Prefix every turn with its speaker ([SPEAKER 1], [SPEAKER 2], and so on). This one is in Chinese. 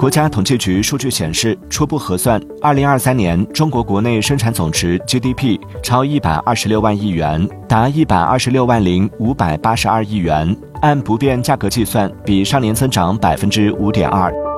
[SPEAKER 1] 国家统计局数据显示初步核算二零二三年中国国内生产总值 gdp 超一百二十六万亿元达一百二十六万零五百八十二亿元按不变价格计算比上年增长百分之五点二。